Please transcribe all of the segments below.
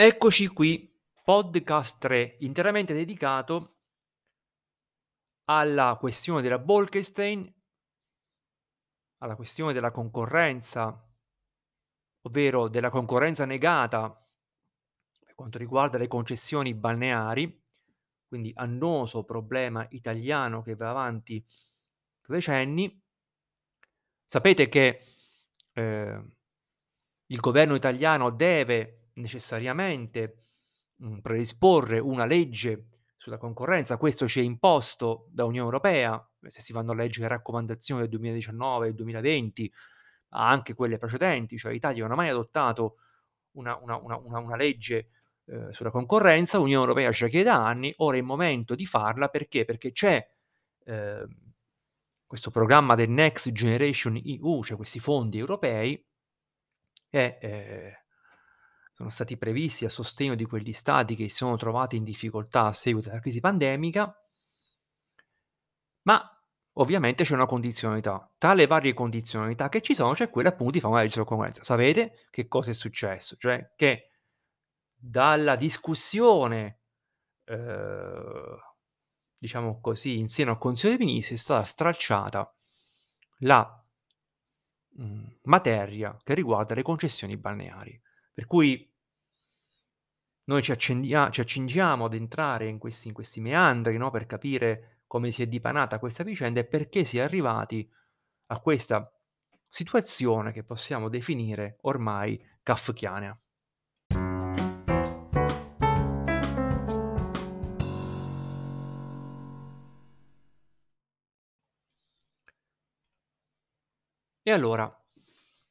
Eccoci qui, podcast 3, interamente dedicato alla questione della Bolkestein, alla questione della concorrenza, ovvero della concorrenza negata per quanto riguarda le concessioni balneari, quindi annoso problema italiano che va avanti da decenni. Sapete che eh, il governo italiano deve necessariamente mh, predisporre una legge sulla concorrenza, questo ci è imposto da Unione Europea, se si vanno a leggere le raccomandazioni del 2019 e 2020, ma anche quelle precedenti, cioè l'Italia non ha mai adottato una, una, una, una legge eh, sulla concorrenza, l'Unione Europea ce la chiede da anni, ora è il momento di farla perché? Perché c'è eh, questo programma del Next Generation EU, cioè questi fondi europei, che eh, sono stati previsti a sostegno di quegli stati che si sono trovati in difficoltà a seguito della crisi pandemica, ma ovviamente c'è una condizionalità. Tra le varie condizionalità che ci sono c'è quella appunto di fare una legge concorrenza. Sapete che cosa è successo? Cioè che dalla discussione, eh, diciamo così, in seno al Consiglio dei Ministri è stata stralciata la mh, mm, materia che riguarda le concessioni balneari. Per cui noi ci, accendia- ci accingiamo ad entrare in questi, in questi meandri no? per capire come si è dipanata questa vicenda e perché si è arrivati a questa situazione che possiamo definire ormai kafkiana. E allora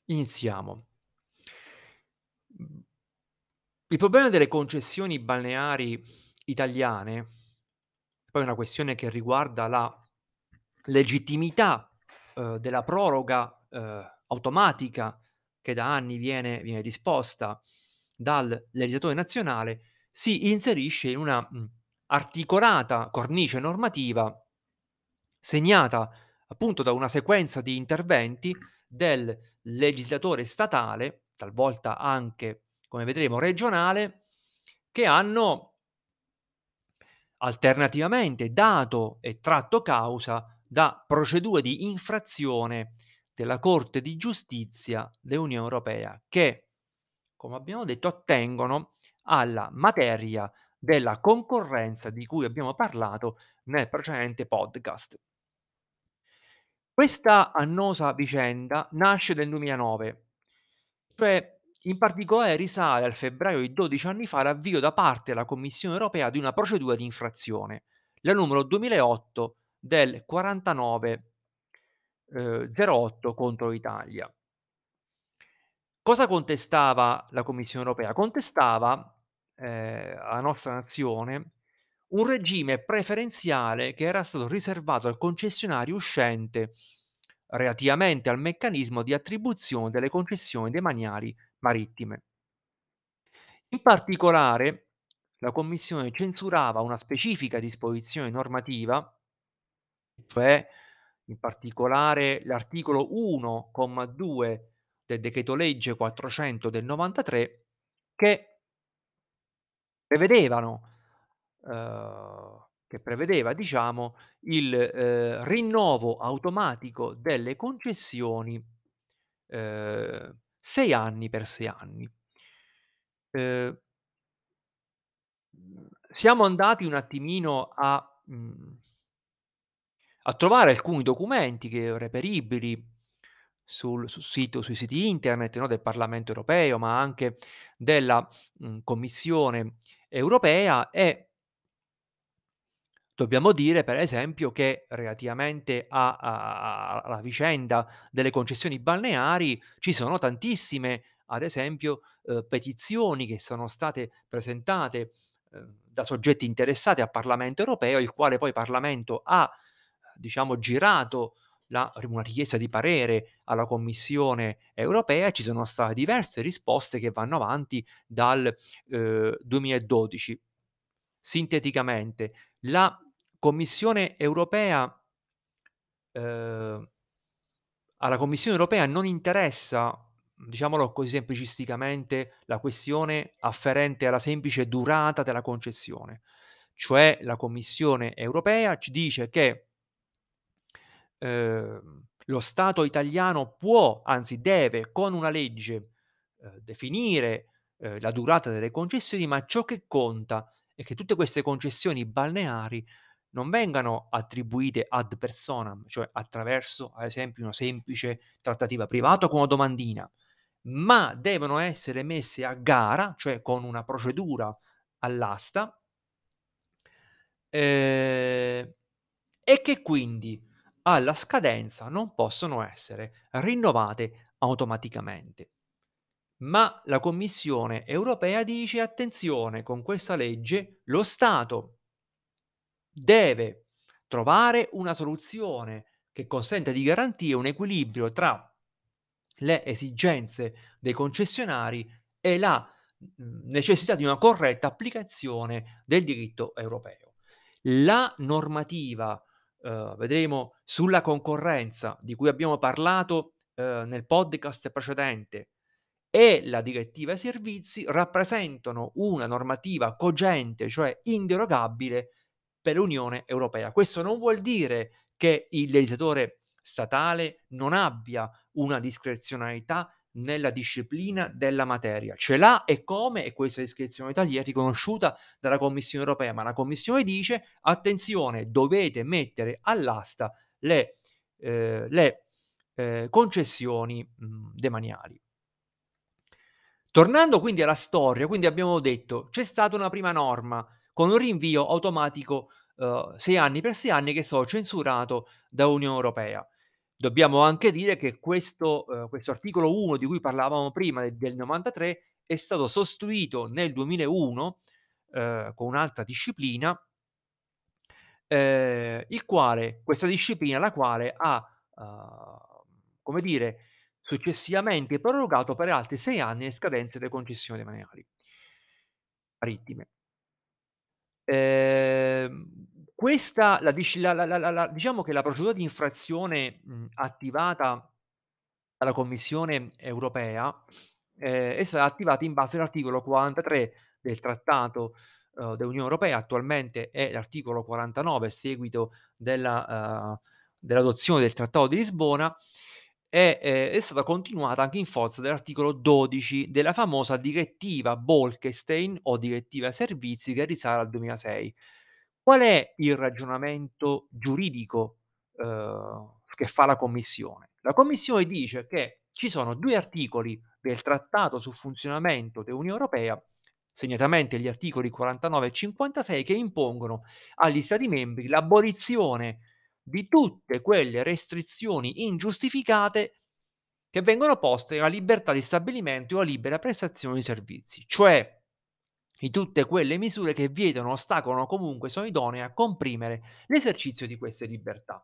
iniziamo. Il problema delle concessioni balneari italiane, poi è una questione che riguarda la legittimità eh, della proroga eh, automatica che da anni viene, viene, disposta dal legislatore nazionale, si inserisce in una mh, articolata cornice normativa segnata appunto da una sequenza di interventi del legislatore statale, talvolta anche come vedremo, regionale, che hanno alternativamente dato e tratto causa da procedure di infrazione della Corte di giustizia dell'Unione Europea che, come abbiamo detto, attengono alla materia della concorrenza di cui abbiamo parlato nel precedente podcast. Questa annosa vicenda nasce nel 2009, cioè in particolare risale al febbraio di 12 anni fa l'avvio da parte della Commissione europea di una procedura di infrazione, la numero 2008 del 49 eh, 08 contro l'Italia. Cosa contestava la Commissione europea? Contestava eh, alla nostra nazione un regime preferenziale che era stato riservato al concessionario uscente relativamente al meccanismo di attribuzione delle concessioni demaniali marittime. In particolare, la Commissione censurava una specifica disposizione normativa, cioè in particolare l'articolo 1,2 del decreto legge 400 del 93 che prevedevano eh, che prevedeva diciamo il eh, rinnovo automatico delle concessioni eh, sei anni per sei anni. Eh, siamo andati un attimino a, mh, a trovare alcuni documenti che reperibili sul, sul sito, sui siti internet no, del Parlamento europeo, ma anche della mh, Commissione europea e Dobbiamo dire, per esempio, che relativamente a, a, alla vicenda delle concessioni balneari ci sono tantissime, ad esempio, eh, petizioni che sono state presentate eh, da soggetti interessati al Parlamento europeo, il quale poi Parlamento ha, diciamo, girato la, una richiesta di parere alla Commissione europea. Ci sono state diverse risposte che vanno avanti dal eh, 2012. Sinteticamente, la Commissione europea ehm, alla Commissione europea non interessa diciamolo così semplicisticamente, la questione afferente alla semplice durata della concessione. Cioè la Commissione europea ci dice che ehm, lo Stato italiano può, anzi deve, con una legge, ehm, definire, ehm, la durata delle concessioni, ma ciò che conta è che tutte queste concessioni balneari non vengano attribuite ad personam, cioè attraverso, ad esempio, una semplice trattativa privata con una domandina, ma devono essere messe a gara, cioè con una procedura all'asta ehm, e che quindi alla scadenza non possono essere rinnovate automaticamente. Ma la Commissione europea dice: "Attenzione, con questa legge lo Stato deve trovare una soluzione che consenta di garantire un equilibrio tra le esigenze dei concessionari e la, mhmm, necessità di una corretta applicazione del diritto europeo. La normativa, uhm, vedremo sulla concorrenza di cui abbiamo parlato, uhm, nel podcast precedente e la direttiva servizi rappresentano una normativa cogente, cioè inderogabile per l'Unione Europea. Questo non vuol dire che il legislatore statale non abbia una discrezionalità nella disciplina della materia. Ce l'ha e come, e questa discrezionalità gli è riconosciuta dalla Commissione europea, ma la Commissione dice: "Attenzione, dovete mettere all'asta le ehm, le, ehm, concessioni, mhmm, demaniali". Tornando quindi alla storia, quindi abbiamo detto: c'è stata una prima norma con un rinvio automatico, uhm, 6 anni per 6 anni che è stato censurato da Unione Europea. Dobbiamo anche dire che questo uhm, questo articolo 1 di cui parlavamo prima de del '93 è stato sostituito nel 2001, uhm, con un'altra disciplina ehm, il quale questa disciplina la quale ha, uhm, come dire, successivamente prorogato per altri 6 anni le scadenze delle concessioni demaniali marittime. Ehm, questa la la la la la diciamo che la procedura di infrazione, mhmm, attivata dalla Commissione europea, ehm, è stata attivata in base all'articolo 43 del trattato, uhm, dell'Unione Europea, attualmente è l'articolo 49 a seguito della uhm, dell'adozione del Trattato di Lisbona e, ehm, è stata continuata anche in forza dell'articolo 12 della famosa direttiva Bolkestein o direttiva servizi che risale al 2006. Qual è il ragionamento giuridico, uhm, che fa la Commissione? La Commissione dice che ci sono 2 articoli del Trattato sul funzionamento dell'Unione Europea, segnatamente gli articoli 49 e 56, che impongono agli Stati membri l'abolizione di tutte quelle restrizioni ingiustificate che vengono poste alla libertà di stabilimento o a libera prestazione di servizi, cioè di tutte quelle misure che vietano, ostacolano o comunque sono idonee a comprimere l'esercizio di queste libertà.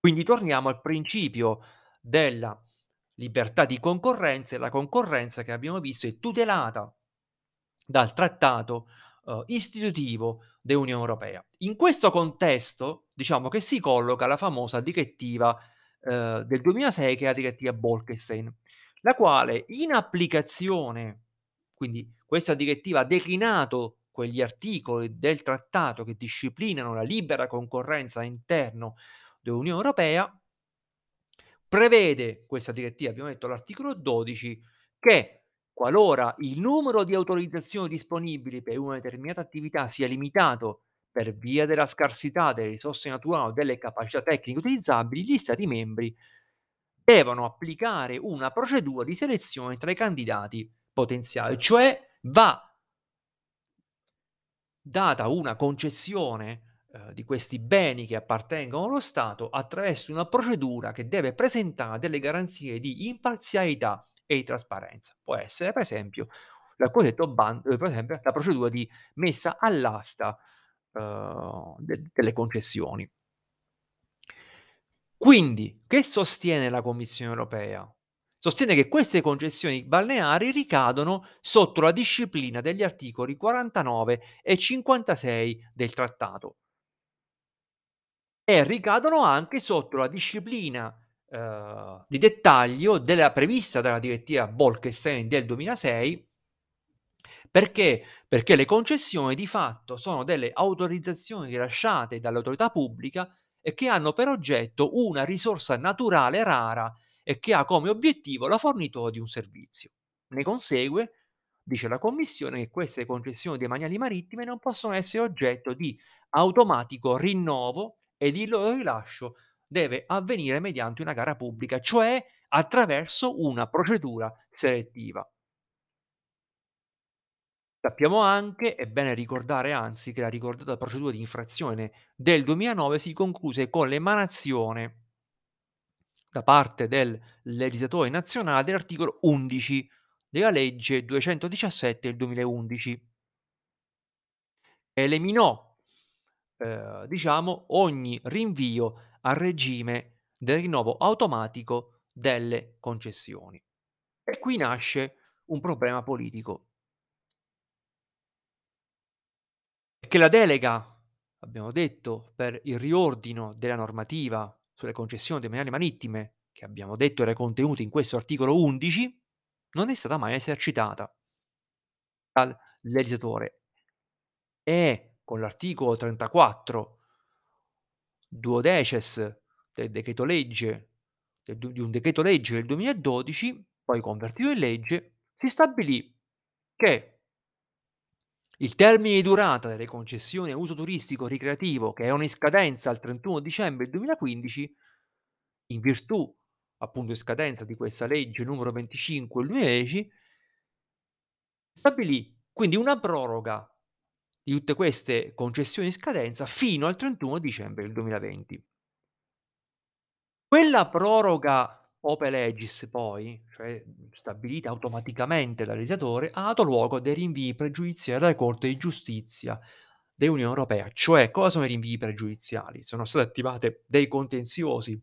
Quindi torniamo al principio della libertà di concorrenza e la concorrenza che abbiamo visto è tutelata dal trattato, uhm, istitutivo dell'Unione Europea. In questo contesto, diciamo che si colloca la famosa direttiva, uhm, del 2006 che è la direttiva Bolkestein, la quale in applicazione quindi questa direttiva ha declinato quegli articoli del trattato che disciplinano la libera concorrenza all'interno dell'Unione Europea prevede questa direttiva, abbiamo detto l'articolo 12, che qualora il numero di autorizzazioni disponibili per una determinata attività sia limitato per via della scarsità delle risorse naturali o delle capacità tecniche utilizzabili, gli Stati membri devono applicare una procedura di selezione tra i candidati potenziali, cioè va data una concessione, uhm, di questi beni che appartengono allo Stato attraverso una procedura che deve presentare delle garanzie di imparzialità e di trasparenza. Può essere per esempio la ban uhm, per esempio la procedura di messa all'asta, uhm, de delle concessioni. Quindi, che sostiene la Commissione europea? Sostiene che queste concessioni balneari ricadono sotto la disciplina degli articoli 49 e 56 del trattato. E ricadono anche sotto la disciplina, ehm, di dettaglio della prevista dalla direttiva Bolkestein del 2006 perché? Perché le concessioni di fatto sono delle autorizzazioni rilasciate dall'autorità pubblica e che hanno per oggetto una risorsa naturale rara e che ha come obiettivo la fornitura di un servizio. Ne consegue, dice la Commissione, che queste concessioni demaniali marittime non possono essere oggetto di automatico rinnovo ed il loro rilascio deve avvenire mediante una gara pubblica, cioè attraverso una procedura selettiva. Sappiamo anche, è bene ricordare anzi, che la ricordata procedura di infrazione del 2009 si concluse con l'emanazione da parte del legislatore nazionale dell'articolo 11 della legge 217 del 2011. Eliminò, ehm, diciamo, ogni rinvio al regime del rinnovo automatico delle concessioni. E qui nasce un problema politico. Che la delega, abbiamo detto, per il riordino della normativa sulle concessioni demaniali marittime, che abbiamo detto era contenuta in questo articolo 11, non è stata mai esercitata dal legislatore. E con l'articolo 34 duodecies del decreto legge del di un decreto legge del 2012, poi convertito in legge, si stabilì che il termine di durata delle concessioni a uso turistico ricreativo, che erano in scadenza al 31 dicembre 2015, in virtù appunto in scadenza di questa legge numero 25 del 2010 stabilì quindi una proroga di tutte queste concessioni in scadenza fino al 31 dicembre del 2020. Quella proroga ope legis poi, cioè, stabilita automaticamente dal legislatore, ha dato luogo a dei rinvii pregiudiziali alla Corte di Giustizia dell'Unione Europea. Cioè, cosa sono i rinvii pregiudiziali? Sono state attivate dei contenziosi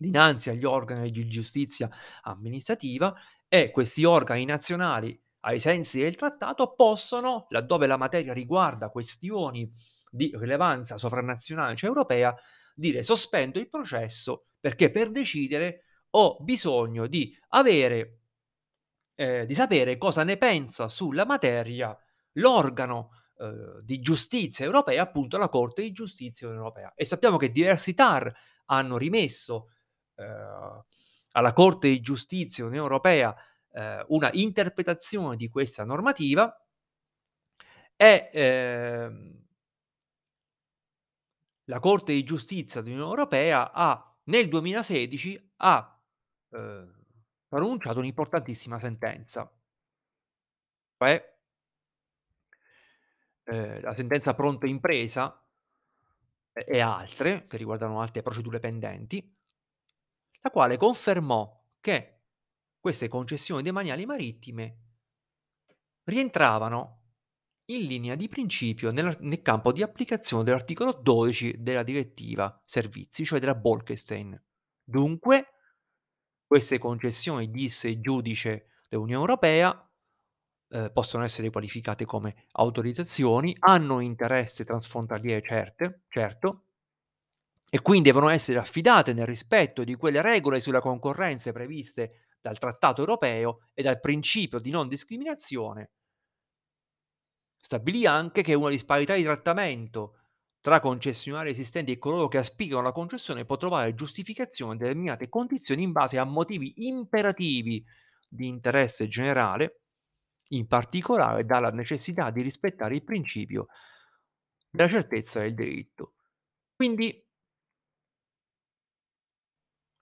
dinanzi agli organi di giustizia amministrativa e questi organi nazionali, ai sensi del trattato, possono, laddove la materia riguarda questioni di rilevanza sovranazionale, cioè europea, dire: "Sospendo il processo perché per decidere ho bisogno di avere ehm, di sapere cosa ne pensa sulla materia l'organo, uhm, di giustizia europea, appunto la Corte di Giustizia europea". E sappiamo che diversi TAR hanno rimesso, ehm, alla Corte di Giustizia Europea, ehm, una interpretazione di questa normativa e, ehm la Corte di Giustizia dell'Unione Europea ha nel 2016 ha, uhm, pronunciato un'importantissima sentenza. Cioè ehm, la sentenza Pronto Impresa e altre, che riguardano altre procedure pendenti, la quale confermò che queste concessioni demaniali marittime rientravano in linea di principio nell'ar nel campo di applicazione dell'articolo 12 della direttiva servizi, cioè della Bolkestein. Dunque, queste concessioni, disse il giudice dell'Unione Europea, ehm, possono essere qualificate come autorizzazioni, hanno interesse transfrontaliere certe certo, e quindi devono essere affidate nel rispetto di quelle regole sulla concorrenza previste dal trattato europeo e dal principio di non discriminazione Stabilì anche che una disparità di trattamento tra concessionari esistenti e coloro che aspirano alla concessione può trovare giustificazione in determinate condizioni in base a motivi imperativi di interesse generale, in particolare dalla necessità di rispettare il principio della certezza del diritto. Quindi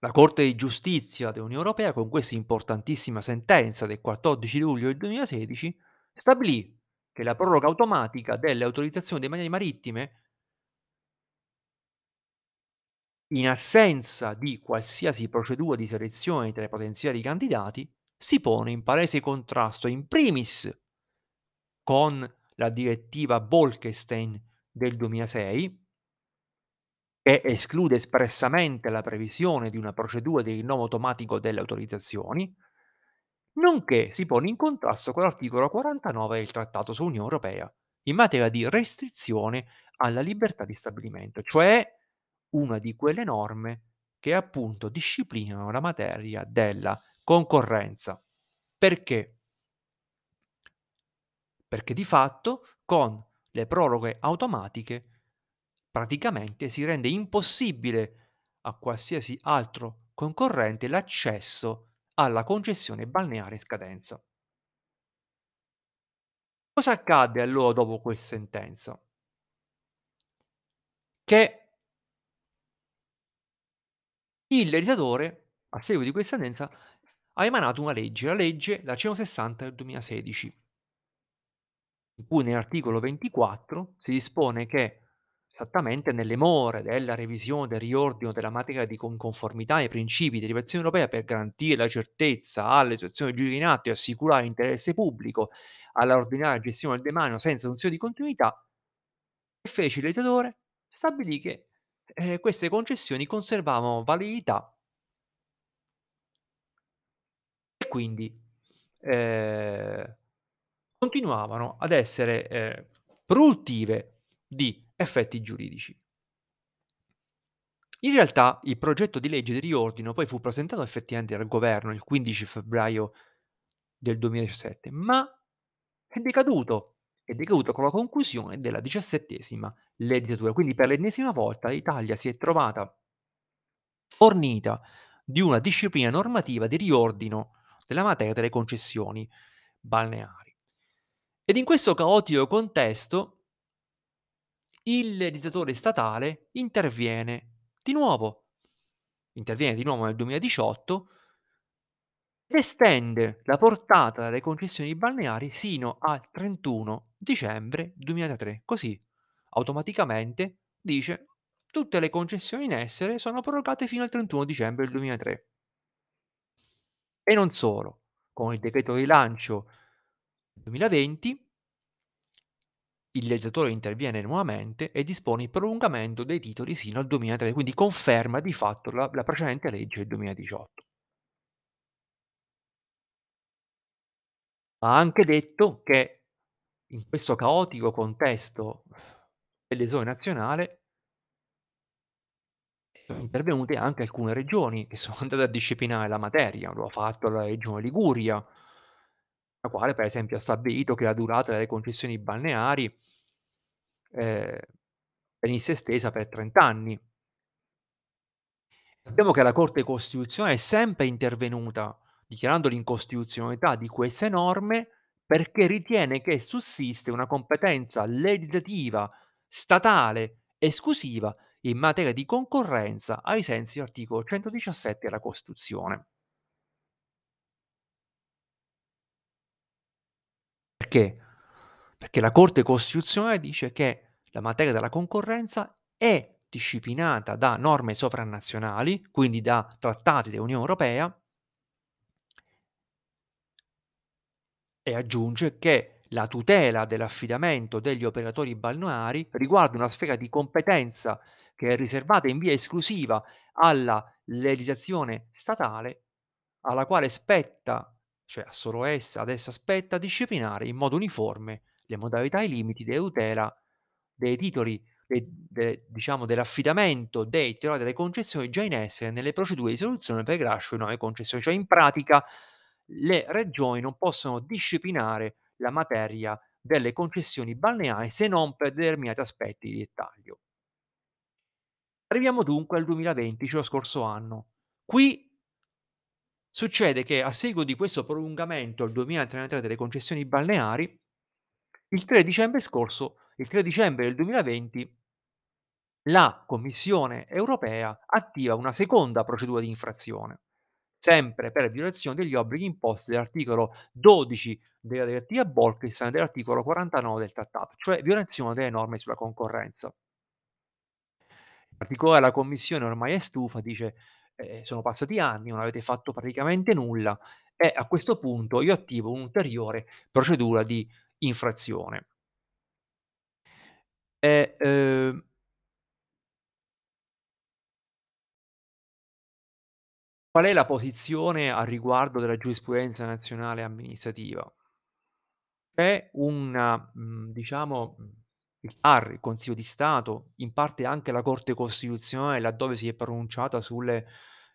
la Corte di Giustizia dell'Unione Europea, con questa importantissima sentenza del 14 luglio del 2016, stabilì che la proroga automatica delle autorizzazioni demaniali marittime in assenza di qualsiasi procedura di selezione tra i potenziali candidati, si pone in palese contrasto in primis con la direttiva Bolkestein del 2006 che esclude espressamente la previsione di una procedura di rinnovo automatico delle autorizzazioni, nonché si pone in contrasto con l'articolo 49 del Trattato sull'Unione Europea in materia di restrizione alla libertà di stabilimento, cioè una di quelle norme che appunto disciplinano la materia della concorrenza. Perché? Perché di fatto con le proroghe automatiche praticamente si rende impossibile a qualsiasi altro concorrente l'accesso alla concessione balneare in scadenza. Cosa accadde allora dopo quel sentenza? Che il legislatore, a seguito di questa sentenza, ha emanato una legge, la legge la 160 del 2016 in cui nell'articolo 24 si dispone che, esattamente nelle more della revisione del riordino della materia di con conformità ai principi di derivazione europea per garantire la certezza alle situazioni giuridiche in atto e assicurare l'interesse pubblico alla ordinaria gestione del demanio senza funzione di continuità, fece il legislatore? Stabilì che, ehm, queste concessioni conservavano validità e quindi, ehm, continuavano ad essere, ehm, produttive di effetti giuridici. In realtà il progetto di legge di riordino poi fu presentato effettivamente dal governo il 15 febbraio del 2017, ma è decaduto. È decaduto con la conclusione della diciassettesima legislatura. Quindi per l'ennesima volta l'Italia si è trovata fornita di una disciplina normativa di riordino della materia delle concessioni balneari. Ed in questo caotico contesto il legislatore statale interviene di nuovo. Interviene di nuovo nel 2018 ed estende la portata delle concessioni balneari sino al 31 dicembre 2003. Così automaticamente dice tutte le concessioni in essere sono prorogate fino al 31 dicembre del 2003. E non solo, con il decreto rilancio 2020 il legislatore interviene nuovamente e dispone il prolungamento dei titoli sino al 2003, quindi conferma di fatto la, la precedente legge del 2018. Ha anche detto che in questo caotico contesto dell'esame nazionale sono intervenute anche alcune regioni che sono andate a disciplinare la materia, lo ha fatto la regione Liguria, la quale per esempio ha stabilito che la durata delle concessioni balneari ehm, venisse estesa per 30 anni. Sappiamo che la Corte Costituzionale è sempre intervenuta dichiarando l'incostituzionalità di queste norme perché ritiene che sussiste una competenza legislativa statale esclusiva in materia di concorrenza ai sensi dell'articolo 117 della Costituzione. Perché? Perché la Corte Costituzionale dice che la materia della concorrenza è disciplinata da norme sovranazionali, quindi da trattati dell'Unione Europea e aggiunge che la tutela dell'affidamento degli operatori balneari riguarda una sfera di competenza che è riservata in via esclusiva alla legislazione statale, alla quale spetta, cioè a solo essa, ad essa spetta disciplinare in modo uniforme le modalità e i limiti della tutela dei titoli de de diciamo dell'affidamento dei titolari delle concessioni già in essere nelle procedure di soluzione per il rilascio di nuove concessioni. Cioè in pratica le regioni non possono disciplinare la materia delle concessioni balneari se non per determinati aspetti di dettaglio. Arriviamo dunque al 2020, cioè lo scorso anno. Qui succede che a seguito di questo prolungamento al 2033 delle concessioni balneari, il 3 dicembre scorso, il 3 dicembre del 2020, la Commissione europea attiva una seconda procedura di infrazione, sempre per violazione degli obblighi imposti dall'articolo 12 della direttiva Bolkestein e dell'articolo 49 del trattato, cioè violazione delle norme sulla concorrenza. In particolare la Commissione ormai è stufa, dice: "Ehm, sono passati anni, non avete fatto praticamente nulla e a questo punto io attivo un'ulteriore procedura di infrazione". E, uhm Qual è la posizione a riguardo della giurisprudenza nazionale amministrativa? C'è una, mhmm, diciamo, il TAR, il Consiglio di Stato, in parte anche la Corte Costituzionale laddove si è pronunciata sulle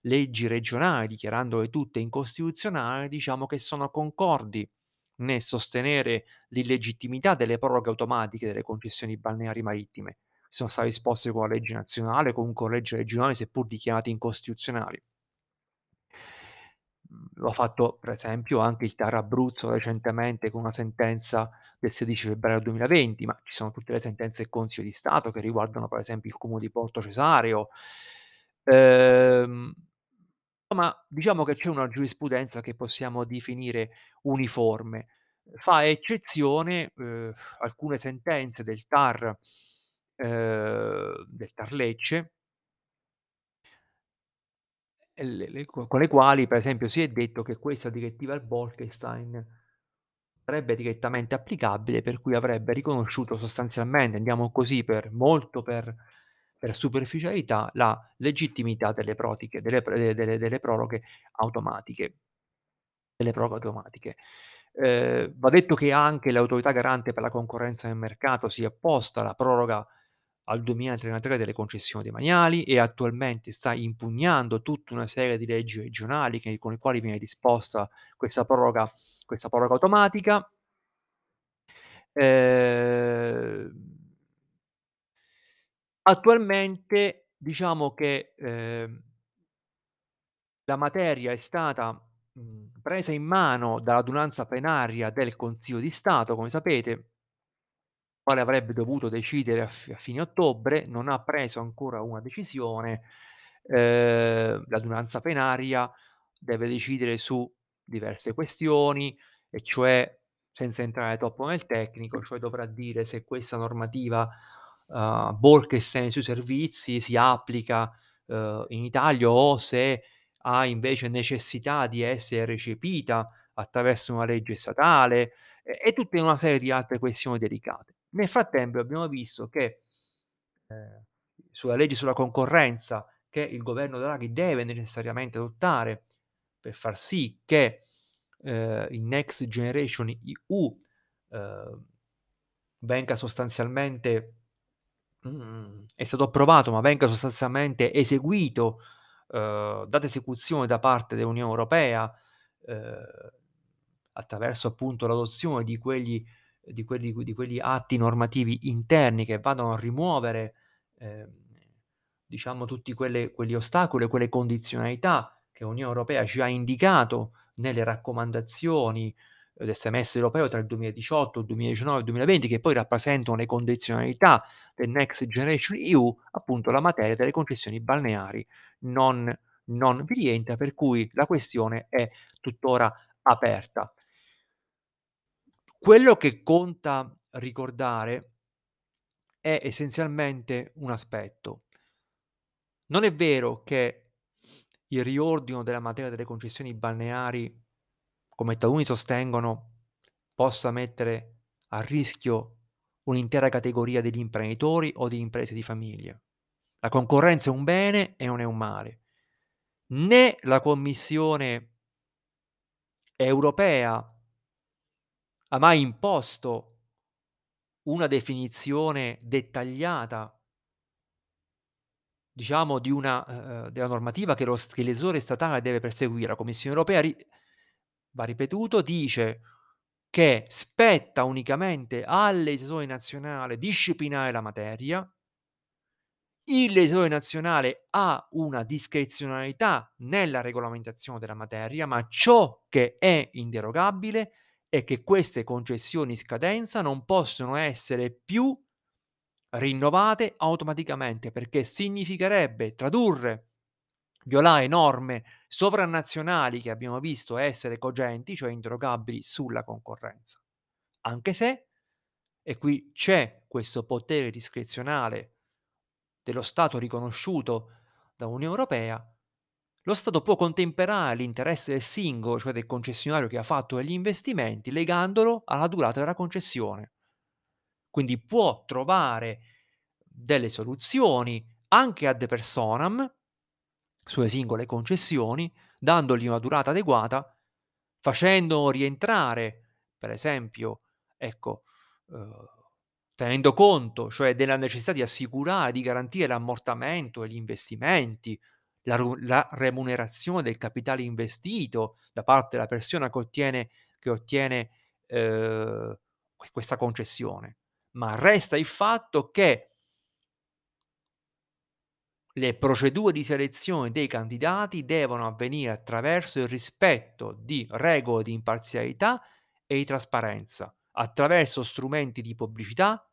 leggi regionali dichiarandole tutte incostituzionali, diciamo che sono concordi nel sostenere l'illegittimità delle proroghe automatiche delle concessioni balneari marittime. Sono state disposte con la legge nazionale, con con legge regionale, seppur dichiarate incostituzionali. Lo ha fatto per esempio anche il TAR Abruzzo recentemente con una sentenza del 16 febbraio 2020, ma ci sono tutte le sentenze del Consiglio di Stato che riguardano per esempio il comune di Porto Cesareo. Ehm, ma diciamo che c'è una giurisprudenza che possiamo definire uniforme. Fa eccezione, uhm, alcune sentenze del TAR ehm, del TAR Lecce le le co con le quali per esempio si è detto che questa direttiva Bolkestein sarebbe direttamente applicabile, per cui avrebbe riconosciuto sostanzialmente, andiamo così per molto per per superficialità, la legittimità delle protiche delle delle delle proroghe automatiche delle proroghe automatiche. Ehm, va detto che anche l'Autorità garante per la concorrenza nel mercato si è opposta alla proroga al 2033 delle concessioni demaniali e attualmente sta impugnando tutta una serie di leggi regionali che con le quali viene disposta questa proroga questa proroga automatica. Ehm attualmente diciamo che, ehm la materia è stata, mhmm, presa in mano dall'adunanza plenaria del Consiglio di Stato, come sapete quale avrebbe dovuto decidere a f a fine ottobre, non ha preso ancora una decisione. Ehm, l'adunanza plenaria deve decidere su diverse questioni, e cioè senza entrare troppo nel tecnico, cioè dovrà dire se questa normativa, uhm, Bolkestein sui servizi si applica, uhm, in Italia o se ha invece necessità di essere recepita attraverso una legge statale e e tutta una serie di altre questioni delicate. Nel frattempo abbiamo visto che, ehm, sulla legge sulla concorrenza che il governo Draghi deve necessariamente adottare per far sì che, ehm, il Next Generation EU, ehm, venga sostanzialmente mhmm, è stato approvato, ma venga sostanzialmente eseguito, uhm, data esecuzione da parte dell'Unione Europea, ehm, attraverso appunto l'adozione di quegli di quelli di quegli atti normativi interni che vadano a rimuovere, ehm, diciamo tutti quelle quegli ostacoli quelle condizionalità che l'Unione Europea ci ha indicato nelle raccomandazioni del semestre europeo tra il 2018, il 2019 e il 2020, che poi rappresentano le condizionalità del Next Generation EU, appunto la materia delle concessioni balneari non non vi rientra, per cui la questione è tuttora aperta. Quello che conta ricordare è essenzialmente un aspetto. Non è vero che il riordino della materia delle concessioni balneari, come taluni sostengono, possa mettere a rischio un'intera categoria degli imprenditori o di imprese di famiglia. La concorrenza è un bene e non è un male. Né la Commissione europea ha mai imposto una definizione dettagliata diciamo di una uhm, della normativa che lo che l'esore statale deve perseguire. La Commissione europea ri va ripetuto, dice che spetta unicamente al legislatore nazionale disciplinare la materia il legislatore nazionale ha una discrezionalità nella regolamentazione della materia, ma ciò che è inderogabile è che queste concessioni scadenza non possono essere più rinnovate automaticamente, perché significherebbe tradurre, violare norme sovranazionali che abbiamo visto essere cogenti, cioè inderogabili sulla concorrenza. Anche se, e qui c'è questo potere discrezionale dello Stato riconosciuto da Unione Europea, lo Stato può contemperare l'interesse del singolo, cioè del concessionario che ha fatto degli investimenti, legandolo alla durata della concessione. Quindi può trovare delle soluzioni anche ad personam sulle singole concessioni, dandogli una durata adeguata, facendo rientrare, per esempio, ecco, uhm, tenendo conto, cioè della necessità di assicurare, di garantire l'ammortamento e gli investimenti, la la remunerazione del capitale investito da parte della persona che ottiene che ottiene, que questa concessione. Ma resta il fatto che le procedure di selezione dei candidati devono avvenire attraverso il rispetto di regole di imparzialità e di trasparenza, attraverso strumenti di pubblicità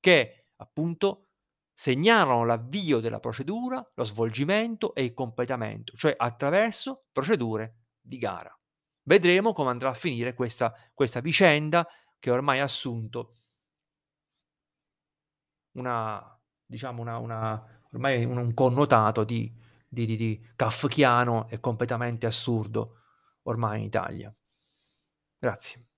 che, appunto, segnalano l'avvio della procedura, lo svolgimento e il completamento, cioè attraverso procedure di gara. Vedremo come andrà a finire questa questa vicenda che ormai ha assunto una diciamo una una ormai un un connotato di di di di kafkiano e completamente assurdo ormai in Italia. Grazie.